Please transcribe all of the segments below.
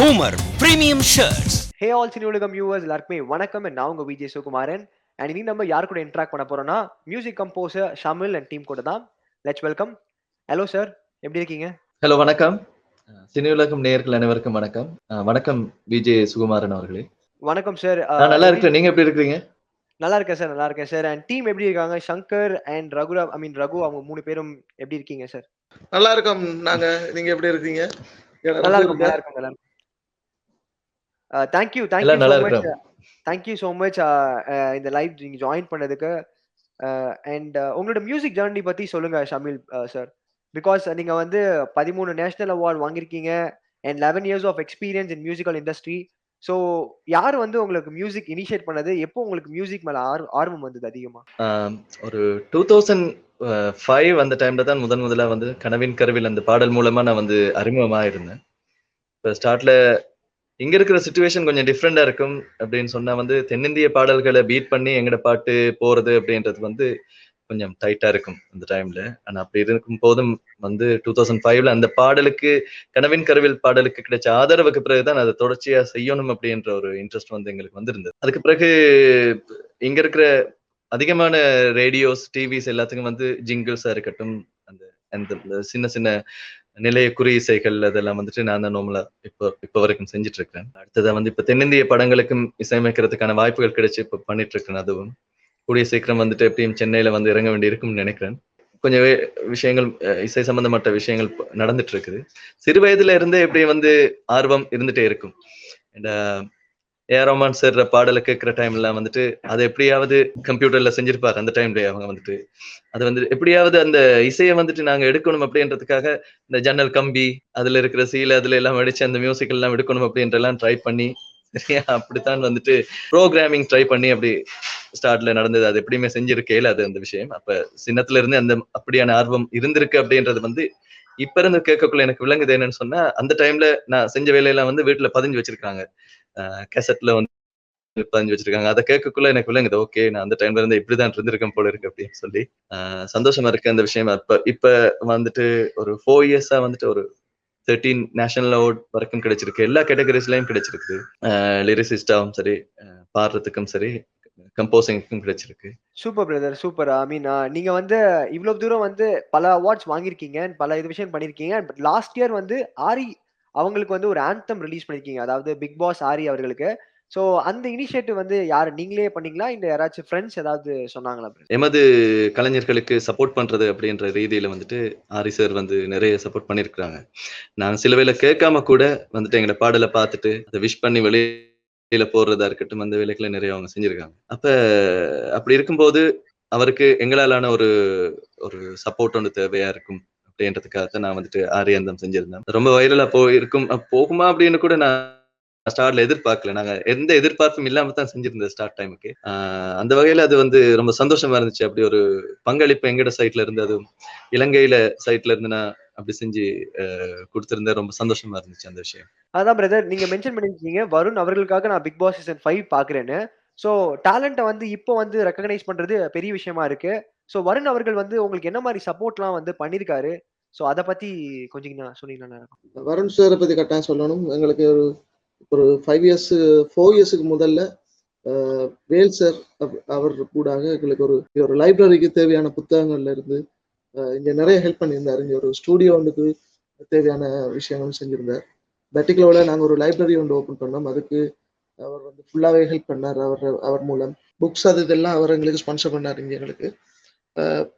Homer Premium Shirts. Hey all Cini Ulagam viewers எல்லாருக்குமே வணக்கம். and நான் உங்க விஜய் சுகுமாரன் அண்ட் இனி நம்ம யார் கூட இன்ட்ராக்ட் பண்ண போறோம்னா music composer Shamil and team கூட தான். லெட்ஸ் வெல்கம் ஹலோ சார் எப்படி இருக்கீங்க? ஹலோ வணக்கம். சினி உலகம் நேயர்கள் அனைவருக்கும் வணக்கம். வணக்கம் விஜய் சுகுமாரன் அவர்களே. வணக்கம் சார் நான் நல்லா இருக்கேன். நீங்க எப்படி இருக்கிறீங்க? நல்லா இருக்கேன் சார் நல்லா இருக்கேன் சார் அண்ட் டீம் எப்படி இருக்காங்க? Shankar and Ragura I mean Raghu அவங்க மூணு பேரும் எப்படி இருக்கீங்க சார் நல்லா இருக்கோம். நாங்க நீங்க எப்படி இருக்கீங்க? நல்லா இருக்கும் நல்லா இருக்கும் தேங்க்யூ தேங்க்யூ எல்லாம் நல்லா ஸோ மச் இருக்கிறோம். தேங்க்யூ ஸோ மச் இந்த லைவ் நீங்க ஜாயின் பண்ணதுக்கு. அண்ட் உங்களோட மியூசிக் ஜேர்னி பத்தி சொல்லுங்க ஷமில் சார் பிகாஸ் நீங்க வந்து பதிமூணு நேஷனல் அவார்ட் வாங்கியிருக்கீங்க and eleven years of experience in musical industry so யார் வந்து உங்களுக்கு மியூசிக் இனிஷியேட் பண்ணது? எப்போ உங்களுக்கு மியூசிக் மேல ஆர்- ஆர்வம் வந்தது அதிகமா? அஹ் ஒரு டூ தௌசண்ட் ஃபைவ் அந்த டைம்ல தான் முதன் முதலா வந்து கனவின் கருவில் அந்த பாடல் மூலமா நான் வந்து அறிமுகமா இருந்தேன் இப்போ ஸ்டார்ட்ல இங்க இருக்கிற சுச்சுவேஷன் கொஞ்சம் டிஃப்ரெண்டா இருக்கும் அப்படின்னு சொன்னா வந்து தென்னிந்திய பாடல்களை பீட் பண்ணி எங்கட பாட்டு போறது அப்படின்றது வந்து கொஞ்சம் டைட்டா இருக்கும் அந்த டைம்ல ஆனா அப்படி இருக்கும் போதும் வந்து டூ தௌசண்ட் ஃபைவ்ல அந்த பாடலுக்கு கனவின் கருவில் பாடலுக்கு கிடைச்ச ஆதரவுக்கு பிறகுதான் அதை தொடர்ச்சியா செய்யணும் அப்படின்ற ஒரு இன்ட்ரெஸ்ட் வந்து எங்களுக்கு வந்திருந்தது. அதுக்கு பிறகு இங்க இருக்கிற அதிகமான ரேடியோஸ் டிவிஸ் எல்லாத்துக்கும் வந்து ஜிங்கிள்ஸா இருக்கட்டும் அந்த அந்த சின்ன சின்ன நிலைய குறி இசைகள் அதெல்லாம் வந்துட்டு நான் தான் நார்மலா இப்போ இப்போ வரைக்கும் செஞ்சுட்டு இருக்கிறேன் அடுத்ததா வந்து இப்ப தென்னிந்திய படங்களுக்கும் இசையமைக்கிறதுக்கான வாய்ப்புகள் கிடைச்சு இப்ப பண்ணிட்டு இருக்கேன் அதுவும். கூடிய சீக்கிரம் வந்துட்டு எப்படியும் சென்னையில வந்து இறங்க வேண்டி இருக்கும்னு நினைக்கிறேன். கொஞ்சம் விஷயங்கள் இசை சம்பந்தப்பட்ட விஷயங்கள் நடந்துட்டு இருக்குது சிறு வயதுல இருந்தே இப்படி வந்து ஆர்வம் இருந்துட்டே இருக்கும். ஏரோமான் ஏ ரோமான் சார் பாடலை கேட்குற டைம்ல வந்துட்டு அதை எப்படியாவது கம்ப்யூட்டர்ல செஞ்சிருப்பாங்க அந்த டைம்ல அவங்க வந்துட்டு. அது வந்து எப்படியாவது அந்த இசையை வந்துட்டு நாங்க எடுக்கணும் அப்படின்றதுக்காக இந்த ஜன்னல் கம்பி அதுல இருக்கிற சீலை அதுல எல்லாம் அடிச்சு அந்த மியூசிக் எல்லாம் எடுக்கணும் அப்படின்றலாம் ட்ரை பண்ணி சரியா? அப்படித்தான் வந்துட்டு ப்ரோக்ராமிங் ட்ரை பண்ணி அப்படி ஸ்டார்ட்ல நடந்தது. அது எப்படியுமே செஞ்சிருக்கேல அது அந்த விஷயம். அப்ப சின்னத்துல இருந்து அந்த அப்படியான ஆர்வம் இருந்திருக்கு அப்படின்றது வந்து இப்ப இருந்து கேட்கக்குள்ள எனக்கு விளங்குது என்னன்னு சொன்னா அந்த டைம்ல நான் செஞ்ச வேலையெல்லாம் வந்து வீட்டுல பதிஞ்சு வச்சிருக்காங்க. கேசட்ல வந்து பதிஞ்சு வச்சிருக்காங்க. அதை கேட்கக்குள்ள எனக்கு விளங்குது. ஓகே நான் அந்த டைம்ல இருந்து இப்படிதான் இருந்திருக்கேன் போல இருக்கு அப்படின்னு சொல்லி. சந்தோஷமா இருக்கு அந்த விஷயம். இப்ப இப்ப வந்துட்டு ஒரு ஃபோர் இயர்ஸா வந்துட்டு ஒரு தேர்ட்டீன் நேஷனல் அவார்ட் வரைக்கும் கிடைச்சிருக்கு. எல்லா கேட்டகரிஸ்லயும் கிடைச்சிருக்கு. லிரிசிஸ்டாவும் சரி பாடுறதுக்கும் சரி கம்போசிங்க்கும் கிடைச்சிருக்கு. Super brother super I mean நீங்க வந்து இவ்வளவு தூரம் வந்து பல அவார்ட்ஸ் வாங்கியிருக்கீங்க பல இது விஷயம் பண்ணிருக்கீங்க பட் லாஸ்ட் இயர் வந்து ஆரி அவங்களுக்கு வந்து ஒரு ஆந்தம் ரிலீஸ் பண்ணிருக்கீங்க அதாவது பிக் பாஸ் ஆரி அவர்களுக்கு. சோ அந்த இனிஷியேட்டிவ் வந்து யார்? நீங்களே பண்ணீங்களா? இல்ல யாராச்சும் ஃப்ரெண்ட்ஸ் ஏதாவது சொன்னாங்களா? எமது கலைஞர்களுக்கு சப்போர்ட் பண்றது அப்படின்ற ரீதியில வந்துட்டு ஆரி சார் வந்து நிறைய சப்போர்ட் பண்ணிருக்கிறாங்க நாங்க சில வேளை கேட்காம கூட வந்துட்டு எங்களை பாடலை பார்த்துட்டு அதை விஷ் பண்ணி வெளியில போடுறதா இருக்கட்டும் அந்த வேலைகளை நிறைய அவங்க செஞ்சிருக்காங்க. அப்ப அப்படி இருக்கும்போது அவருக்கு எங்களாலான ஒரு ஒரு சப்போர்ட் ஒன்று தேவையா இருக்கும் அப்படின்றதுக்காக நான் வந்துட்டு ஆரியந்தம் செஞ்சிருந்தேன். ரொம்ப வைரலா போயிருக்கும் போகுமா அப்படின்னு கூட நான் ஸ்டார்ட்ல எதிர்பார்க்கல. நாங்க எந்த எதிர்பார்ப்பும் இல்லாம தான் செஞ்சிருந்தோம் ஸ்டார்ட் டைமுக்கு அந்த வகையில அது வந்து ரொம்ப சந்தோஷமா இருந்துச்சு. அப்படி ஒரு பங்களிப்பு எங்கட சைட்ல இருந்து அது இலங்கையில சைட்ல இருந்து நான் அப்படி செஞ்சு அஹ், கொடுத்திருந்தேன். ரொம்ப சந்தோஷமா இருந்துச்சு அந்த விஷயம். அதான் பிரதர் நீங்க மென்ஷன் பண்ணிருக்கீங்க. வருண் அவர்களுக்காக நான் பிக் பாஸ் சீசன் ஃபைவ் பாக்குறேன்னு. ஸோ டேலண்ட்டை வந்து இப்போ வந்து ரெக்கக்னைஸ் பண்றது பெரிய விஷயமா இருக்கு. ஸோ வருண் அவர்கள் வந்து உங்களுக்கு என்ன மாதிரி சப்போர்ட்லாம் வந்து பண்ணிருக்காரு? ஸோ அதை பத்தி கொஞ்சம் நான் சொன்னீங்கன்னா. வருண் சாரை பத்தி கட்டாயம் சொல்லணும். எங்களுக்கு ஒரு ஒரு ஃபைவ் இயர்ஸ் ஃபோர் இயர்ஸுக்கு முதல்ல வேல் சார் அவ- அவர் கூடாக எங்களுக்கு ஒரு ஒரு லைப்ரரிக்கு தேவையான புத்தகங்கள்ல இருந்து இங்க நிறைய ஹெல்ப் பண்ணியிருந்தாரு. இங்க ஒரு ஸ்டூடியோ ஒன்றுக்கு தேவையான விஷயங்களும் செஞ்சிருந்தார். பர்டிகுலர்ல நாங்க ஒரு லைப்ரரி ஒன்று ஓப்பன் பண்ணோம். அதுக்கு அவர் வந்து ஃபுல்லாவே ஹெல்ப் பண்ணார் அவர் அவர் மூலம். புக்ஸ் அது இதெல்லாம் அவர் எங்களுக்கு ஸ்பான்சர் பண்ணார் இங்க எங்களுக்கு.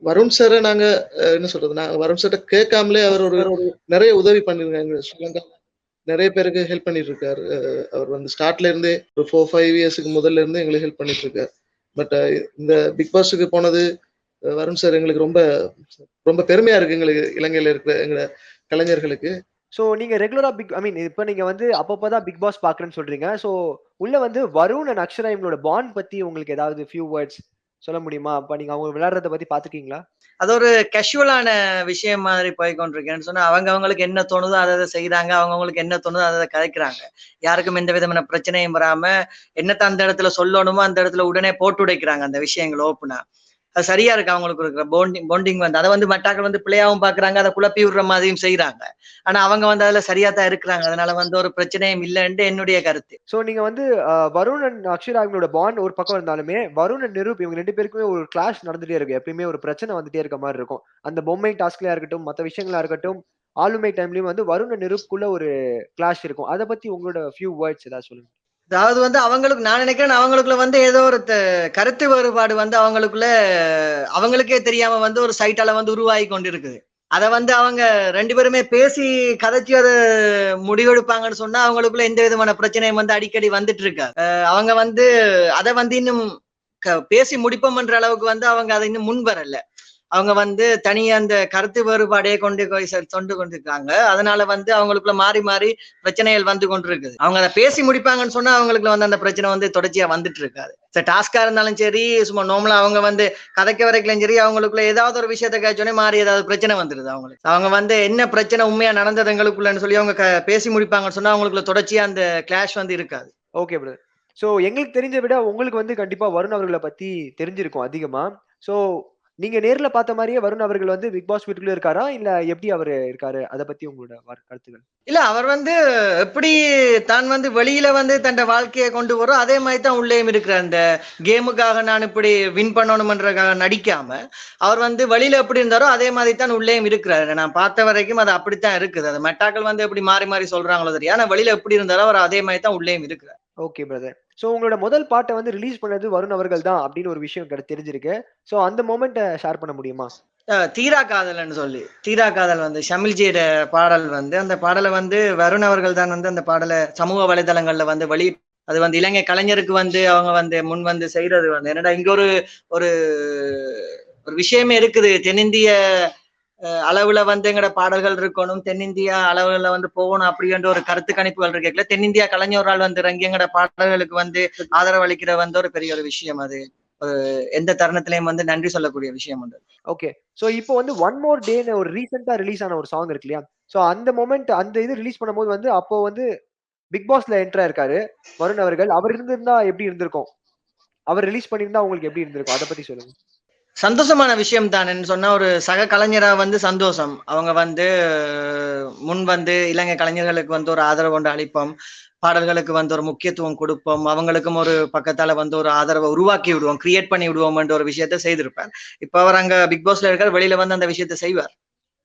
வருண் சாரை நாங்க அஹ், என்ன சொல்றது நான் வருண் சார்ட்ட கேட்காமலே அவர் ஒரு நிறைய உதவி பண்ணிருக்காங்க ஸ்ரீலங்கா நிறைய பேருக்கு ஹெல்ப் பண்ணிட்டு இருக்காரு அவர் வந்து ஸ்டார்ட்ல இருந்தே ஒரு ஃபோர் ஃபைவ் இயர்ஸுக்கு முதல்ல இருந்து எங்களுக்கு ஹெல்ப் பண்ணிட்டு இருக்காரு பட் இந்த பிக் பாஸுக்கு போனது வருண் சார் எங்களுக்கு ரொம்ப ரொம்ப பெருமையா இருக்கு எங்களுக்கு இலங்கையில இருக்கிற எங்க கலைஞர்களுக்கு. ஸோ நீங்க ரெகுலரா பிக் ஐ மீன் இப்போ நீங்க வந்து அப்பப்பதான் பிக் பாஸ் பாக்குறேன்னு சொல்றீங்க. ஸோ உள்ள வந்து வருண் அண்ட் அக்ஷரா இவங்களோட பாண்ட் பத்தி உங்களுக்கு ஏதாவது ஃபியூ வேர்ட்ஸ் சொல்ல முடியுமா? அப்ப நீங்க அவங்க விளையாடுறத பத்தி பாத்துக்கீங்களா அது ஒரு கேஷுவலான விஷயம் மாதிரி போய்கொண்டிருக்கேன்னு சொன்னா அவங்க அவங்களுக்கு என்ன தோணுதோ அதை அதை செய்யறாங்க அவங்க அவங்களுக்கு என்ன தோணுதோ அதை அதை கதைக்கிறாங்க. யாருக்கும் எந்த விதமான பிரச்சனையும் வராம என்னத்த அந்த இடத்துல சொல்லணுமோ அந்த இடத்துல உடனே போட்டு உடைக்கிறாங்க அந்த விஷயங்கள் ஓப்பனா அது சரியா இருக்கு அவங்களுக்கு இருக்கிற போண்டிங் போண்டிங் வந்து. அதை வந்து மட்டாக்கள் வந்து பிள்ளையாவும் பாக்குறாங்க அதை குழப்பி விடுற மாதிரியும் செய்யறாங்க ஆனா அவங்க வந்து அதுல சரியா தான் இருக்கிறாங்க. அதனால வந்து ஒரு பிரச்சனையும் இல்லைன்னு என்னுடைய கருத்து. சோ நீங்க வந்து வருணன் வருண் அண்ட் பாண்ட் ஒரு பக்கம் இருந்தாலுமே வருண் அண்ட் நிரூப் இவங்க ரெண்டு பேருக்குமே ஒரு கிளாஷ் நடந்துட்டே இருக்கு எப்பயுமே ஒரு பிரச்சனை வந்துட்டே இருக்க மாதிரி இருக்கும். அந்த பொம்மை டாஸ்க்லயா இருக்கட்டும் மத்த விஷயங்களா இருக்கட்டும் ஆளுமை டைம்லயும் வந்து வருண நெருப்புக்குள்ள ஒரு கிளாஷ் இருக்கும். அதை பத்தி உங்களோட ஃபியூ வேர்ட்ஸ் ஏதாவது சொல்லுங்க. அதாவது வந்து அவங்களுக்கு நான் நினைக்கிறேன் அவங்களுக்குள்ள வந்து ஏதோ ஒரு த- கருத்து வேறுபாடு வந்து அவங்களுக்குள்ள அவங்களுக்கே தெரியாம வந்து ஒரு சைட்டால வந்து உருவாகி கொண்டிருக்குது. அதை வந்து அவங்க ரெண்டு பேருமே பேசி கதைச்சு அதை முடிவெடுப்பாங்கன்னு சொன்னா அவங்களுக்குள்ள எந்த விதமான பிரச்சனையும் வந்து அடிக்கடி வந்துட்டு இருக்கா அவங்க வந்து அதை வந்து இன்னும் க- பேசி முடிப்போம்ன்ற அளவுக்கு வந்து அவங்க அதை இன்னும் முன் வரல. அவங்க வந்து தனியா அந்த கருத்து வேறுபாடே கொண்டு போய் தொண்டு கொண்டு கொண்டிருக்காங்க. அதனால வந்து அவங்களுக்குள்ள மாறி மாறி பிரச்சனைகள் வந்து கொண்டிருக்குது. அவங்க அதை பேசி முடிப்பாங்கன்னு சொன்னா அவங்களுக்குள்ள வந்து அந்த பிரச்சனை வந்து தொடர்ச்சியா வந்துட்டு இருக்காது. சரி டாஸ்கா இருந்தாலும் சரி சும்மா நார்மலா அவங்க வந்து கதைக்க வரைக்கும் சரி அவங்களுக்குள்ள ஏதாவது ஒரு விஷயத்த கேட்டோடனே மாறி ஏதாவது பிரச்சனை வந்துருது அவங்களுக்கு. அவங்க வந்து என்ன பிரச்சனை உண்மையா நடந்தது எங்களுக்குள்ளன்னு சொல்லி அவங்க பேசி முடிப்பாங்கன்னு சொன்னா அவங்களுக்குள்ள தொடர்ச்சியா அந்த கிளாஷ் வந்து இருக்காது. ஓகே பிரதர் சோ எங்களுக்கு தெரிஞ்ச விட உங்களுக்கு வந்து கண்டிப்பா வருண் அவர்களை பத்தி தெரிஞ்சிருக்கும் அதிகமா. சோ நீங்க நேர்ல பார்த்த மாதிரியே வருண் அவர்கள் வந்து பிக் பாஸ் வீட்டுக்குள்ள இருக்காரா? இல்ல எப்படி அவரு இருக்காரு? அதை பத்தி உங்களோட வர்- கருத்துக்கள் இல்ல அவர் வந்து எப்படி தான் வந்து வெளியில வந்து தன் வாழ்க்கையை கொண்டு வரும் அதே மாதிரி தான் உள்ளேயும் இருக்கிறார். அந்த கேமுக்காக நான் இப்படி வின் பண்ணணும்ன்றக்காக நடிக்காம அவர் வந்து வெளியில எப்படி இருந்தாரோ அதே மாதிரி தான் உள்ளேயும் இருக்கிறாரு. நான் பார்த்த வரைக்கும் அது அப்படித்தான் இருக்குது. அது மெட்டாக்கள் வந்து எப்படி மாறி மாறி சொல்றாங்களோ தெரியும் ஆனா வெளியில எப்படி இருந்தாரோ அவர் அதே மாதிரி தான் உள்ளேயும் இருக்கிறார். ஓகே பிரதர் ஸோ உங்களோட முதல் பாட்டை வந்து ரிலீஸ் பண்ணது வருண் அவர்கள் தான் அப்படின்னு ஒரு விஷயம் எனக்கு தெரிஞ்சிருக்கு. ஸோ அந்த மோமெண்ட்டை ஷேர் பண்ண முடியுமா? தீரா காதல்னு சொல்லி. தீரா காதல் வந்து ஷமில்ஜியோட பாடல் வந்து அந்த பாடலை வந்து வருண் அவர்கள் தான் வந்து அந்த பாடலை சமூக வலைதளங்கள்ல வந்து வெளி அது வந்து இலங்கை கலைஞருக்கு வந்து அவங்க வந்து முன் வந்து செய்யறது வந்து. என்னடா இங்க ஒரு ஒரு ஒரு விஷயமே இருக்குது. தென்னிந்திய அளவுல வந்து எங்கட பாடல்கள் இருக்கணும் தென்னிந்தியா அளவுல வந்து போகணும் அப்படின்ற ஒரு கருத்து கணிப்புகள் இருக்கல தென்னிந்தியா கலைஞரால் வந்து இறங்கி எங்கட பாடல்களுக்கு வந்து ஆதரவு அளிக்கிற வந்து ஒரு பெரிய ஒரு விஷயம் அது. எந்த தருணத்திலையும் வந்து நன்றி சொல்லக்கூடிய விஷயம் உண்டு. ஓகே சோ இப்போ வந்து ஒன் மோர் டேன்னு ஒரு ரீசெண்டா ரிலீஸ் ஆன ஒரு சாங் இருக்கு இல்லையா? சோ அந்த மொமெண்ட் அந்த இது ரிலீஸ் பண்ணும்போது வந்து அப்போ வந்து பிக் பாஸ்ல என்ட்ரா இருக்காரு. வருண் அவர்கள். அவர் இருந்திருந்தா எப்படி இருந்திருக்கும்? அவர் ரிலீஸ் பண்ணியிருந்தா உங்களுக்கு எப்படி இருந்திருக்கும்? அதை பத்தி சொல்லுங்க. சந்தோஷமான விஷயம் தானேன்னு சொன்னா ஒரு சக கலைஞரா வந்து சந்தோஷம். அவங்க வந்து முன் வந்து இலங்கை கலைஞர்களுக்கு வந்து ஒரு ஆதரவு கொண்டு அளிப்போம். பாடல்களுக்கு வந்து ஒரு முக்கியத்துவம் கொடுப்போம். அவங்களுக்கும் ஒரு பக்கத்தால வந்து ஒரு ஆதரவை உருவாக்கி விடுவோம் கிரியேட் பண்ணி விடுவோம்ன்ற ஒரு விஷயத்த செய்திருப்பார். இப்ப அவர் அங்க பிக் பாஸ்ல இருக்கார் வெளியில வந்து அந்த விஷயத்த செய்வார்.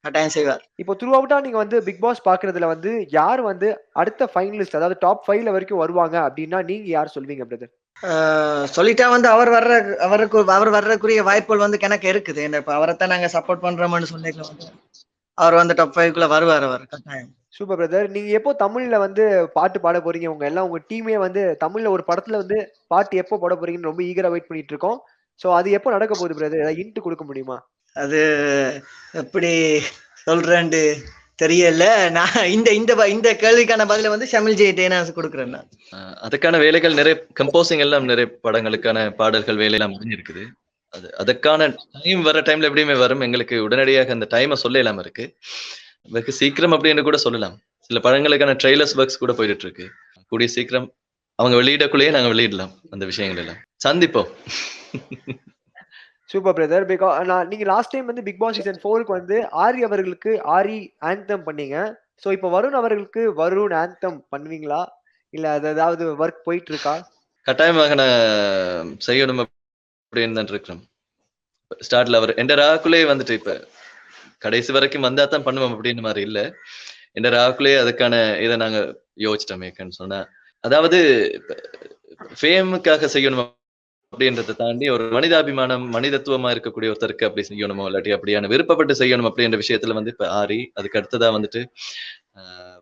கட்டாயம் செய்வார். இப்போ த்ரூ அவுட்டா நீங்க வந்து பிக் பாஸ் பாக்குறதுல வந்து யார் வந்து அடுத்த ஃபைனலிஸ்ட் அதாவது டாப் ஃபைவ்ல வரைக்கும் வருவாங்க அப்படின்னா நீங்க யார் சொல்வீங்க பிரதர் சொல்லிட்டா வந்து அவர் வர்ற அவருக்கு அவர் வர்றதுக்குரிய வாய்ப்புகள் வந்து கணக்கு இருக்குது. என்ன இப்ப அவரைத்தான் நாங்க சப்போர்ட் பண்றோம்னு சொல்லிக்கலாம் வந்து அவர் வந்து டாப் ஃபைவ்க்குள்ள வருவார் அவர் கட்டாயம். சூப்பர் பிரதர் நீங்க எப்போ தமிழ்ல வந்து பாட்டு பாட போறீங்க? உங்க எல்லாம் உங்க டீமே வந்து தமிழ்ல ஒரு படத்துல வந்து பாட்டு எப்போ பாட போறீங்கன்னு ரொம்ப ஈகரா வெயிட் பண்ணிட்டு இருக்கோம். சோ அது எப்போ நடக்க போகுது பிரதர் ஏதாவது இன்ட் கொடுக்க முடியுமா? அது எப்படி சொல்றேன்ட்டு தெரியல. நான் இந்த இந்த ப- இந்த கேள்விக்கான பதில வந்து ஷமில் ஜெயிட்டே நான் கொடுக்குறேன் நான். அதுக்கான வேலைகள் நிறைய கம்போசிங் எல்லாம் நிறைய படங்களுக்கான பாடல்கள் வேலையெல்லாம் முடிஞ்சிருக்குது. அது அதுக்கான டைம் வர டைம்ல எப்படியுமே வரும். எங்களுக்கு உடனடியாக அந்த டைமை சொல்ல இல்லாம இருக்கு. வெகு சீக்கிரம் அப்படின்னு கூட சொல்லலாம். சில படங்களுக்கான ட்ரெய்லர்ஸ் ஒர்க்ஸ் கூட போயிட்டு இருக்கு கூடிய சீக்கிரம் அவங்க வெளியிடக்குள்ளேயே நாங்க வெளியிடலாம் அந்த விஷயங்கள் எல்லாம். சந்திப்போம். சூப்பர் பிரதர் பிகாஸ் நான் நீங்க லாஸ்ட் டைம் வந்து பிக் பாஸ் சீசன் ஃபோருக்கு வந்து ஆரி அவர்களுக்கு ஆரி ஆந்தம் பண்ணீங்க. சோ இப்போ வருண் அவர்களுக்கு வருண் ஆந்தம் பண்ணுவீங்களா? இல்ல அது ஏதாவது ஒர்க் போயிட்டு இருக்கா கட்டாயமாக நான் செய்யணும் அப்படின்னு தான் இருக்கிறோம். ஸ்டார்ட்ல அவர் எந்த ராக்குள்ளே வந்துட்டு இப்ப கடைசி வரைக்கும் வந்தா தான் பண்ணுவோம் அப்படின்னு மாதிரி இல்ல. எந்த ராக்குள்ளே அதுக்கான இதை நாங்க யோசிச்சிட்டோமேக்கன்னு சொன்னா. அதாவது ஃபேமுக்காக செய்யணும் அப்படின்றத தாண்டி ஒரு மனிதாபிமானம் மனிதத்துவமா இருக்கக்கூடிய ஒருத்தருக்கு அப்படி செய்யணுமோ இல்லாட்டி அப்படியான விருப்பப்பட்டு செய்யணும் அப்படின்ற விஷயத்துல வந்து இப்ப ஆரி அதுக்கு அடுத்ததா வந்துட்டு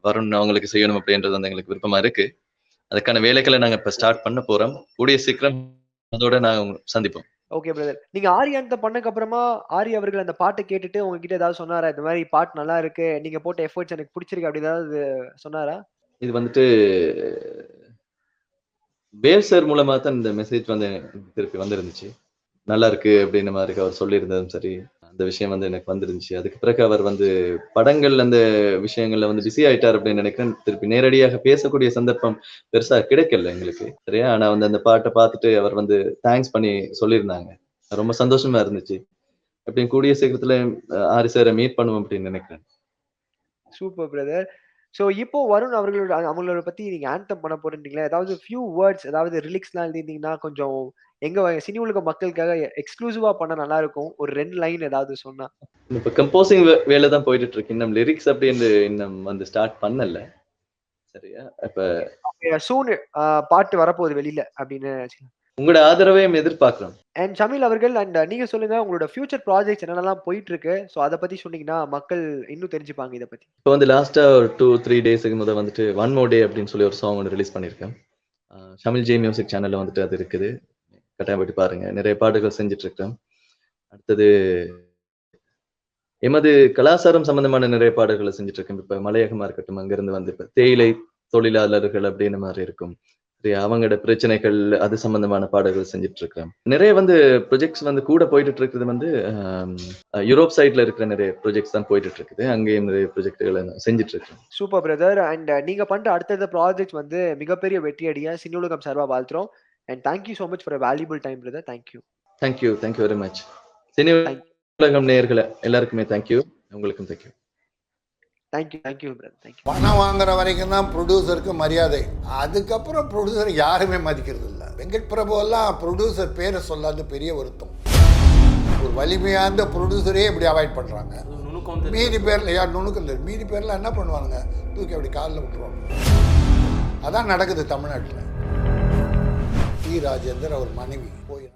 வருண் அவங்களுக்கு செய்யணும் அப்படின்றது வந்து எங்களுக்கு விருப்பமா இருக்கு. அதுக்கான வேலைகளை நாங்க இப்ப ஸ்டார்ட் பண்ண போறோம். கூடிய சீக்கிரம் அதோட நாங்க சந்திப்போம். ஓகே பிரதர் நீங்க ஆரி ஆந்தம் பண்ணக்கு அப்புறமா ஆரி அவர்கள் அந்த பாட்டை கேட்டுட்டு உங்ககிட்ட ஏதாவது சொன்னாரா? இந்த மாதிரி பாட்டு நல்லா இருக்கு நீங்க போட்ட எஃபர்ட்ஸ் எனக்கு பிடிச்சிருக்கு அப்படி ஏதாவது சொன்னாரா? இது வந்துட்டு வேவ் சார் மூலமா தான் இந்த மெசேஜ் வந்து திருப்பி வந்திருந்துச்சு. நல்லா இருக்கு அப்படின்ற மாதிரி அவர் சொல்லியிருந்ததும் சரி. அந்த விஷயம் வந்து எனக்கு வந்துருந்துச்சு. அதுக்கு பிறகு அவர் வந்து படங்கள் அந்த விஷயங்கள்ல வந்து பிஸி ஆயிட்டார் அப்படின்னு நினைக்கிறேன். திருப்பி நேரடியாக பேசக்கூடிய சந்தர்ப்பம் பெருசா கிடைக்கல எங்களுக்கு. சரியா? ஆனா வந்து அந்த பாட்டை பார்த்துட்டு அவர் வந்து தேங்க்ஸ் பண்ணி சொல்லியிருந்தாங்க. ரொம்ப சந்தோஷமா இருந்துச்சு. அப்படின்னு கூடிய சீக்கிரத்துல ஆரி சாரை மீட் பண்ணுவோம் அப்படின்னு நினைக்கிறேன். சூப்பர் பிரதர் ஸோ இப்போ வருண் அவர்களோட அவங்களோட பத்தி நீங்க ஆன்தம் பண்ண போறீங்களா? ஏதாவது ஃபியூ வேர்ட்ஸ் ஏதாவது ரிலிக்ஸ்லாம் எழுதிருந்தீங்கன்னா கொஞ்சம் எங்க சினி உலக மக்களுக்காக எக்ஸ்க்ளூசிவா பண்ண நல்லா இருக்கும். ஒரு ரெண்டு லைன் ஏதாவது சொன்னா. இப்ப கம்போசிங் வேலை தான் போயிட்டு இருக்கு இன்னும் லிரிக்ஸ் அப்படின்னு இன்னும் வந்து ஸ்டார்ட் பண்ணல. சரியா? இப்ப சூன் பாட்டு வரப்போகுது வெளியில அப்படின்னு உங்களோட ஆதரவையும் எதிர்பார்க்கிறோம். அண்ட் ஷமீல் அவர்கள் அண்ட் நீங்க சொல்லுங்க உங்களோட ஃபியூச்சர் ப்ராஜெக்ட்ஸ் என்னென்னலாம் போயிட்டு இருக்கு ஸோ அதை பத்தி சொன்னீங்கன்னா மக்கள் இன்னும் தெரிஞ்சுப்பாங்க இதை பத்தி. இப்போ வந்து லாஸ்டா ஒரு டூ த்ரீ டேஸுக்கு முதல் வந்துட்டு ஒன் மோ டே அப்படின்னு சொல்லி ஒரு சாங் ஒன்று ரிலீஸ் பண்ணியிருக்கேன். ஷமில் ஜே மியூசிக் சேனல்ல வந்துட்டு அது இருக்குது. கட்டாயம் போயிட்டு பாருங்க. நிறைய பாட்டுகள் செஞ்சுட்டு இருக்கேன் அடுத்தது எமது கலாச்சாரம் சம்பந்தமான நிறைய பாடல்களை செஞ்சுட்டு இருக்கேன் இப்ப மலையகமா இருக்கட்டும் அங்கிருந்து வந்து இப்ப தேயிலை தொழிலாளர்கள் அப்படின்னு மாதிரி இருக்கும். அவங்களோட பிரச்சனைகள் அது சம்பந்தமான பாடல்கள் செஞ்சுட்டு இருக்கேன் நிறைய வந்து ப்ரொஜெக்ட்ஸ் வந்து கூட போயிட்டு இருக்குது வந்து யூரோப் சைட்ல இருக்கிற நிறைய ப்ரொஜெக்ட்ஸ் தான் போயிட்டு இருக்குது அங்கேயும் நிறைய ப்ரொஜெக்ட்களை செஞ்சுட்டு இருக்கேன் சூப்பர் பிரதர் அண்ட் நீங்க பண்ற அடுத்தடுத்த ப்ராஜெக்ட் வந்து மிகப்பெரிய வெற்றி அடைய சினி உலகம் சார்பா வாழ்த்துறோம். And thank you so much for valuable time brother thank you thank you thank you very much Cini Ulagam நேயர்களை எல்லாருக்குமே தேங்க்யூ உங்களுக்கும் thank you thank you thank you brother thank you பணம் வாங்குற வரைக்கும் தான் ப்ரொடியூசருக்கு மரியாதை. அதுக்கப்புறம் ப்ரொடியூசர் யாருமே மதிக்கிறது இல்லை. வெங்கட் பிரபு எல்லாம் ப்ரொடியூசர் பேரை சொல்லாத பெரிய வருத்தம். ஒரு வலிமையார்ந்த ப்ரொடியூசரே இப்படி அவாய்ட் பண்ணுறாங்க மீதி பேரில் யார் நுணுக்கம் தெரியும் மீதி பேரில் என்ன பண்ணுவாங்க தூக்கி அப்படி காலில் விட்டுருவாங்க. அதான் நடக்குது தமிழ்நாட்டில். டி. ராஜேந்தர் அவர் மனைவி.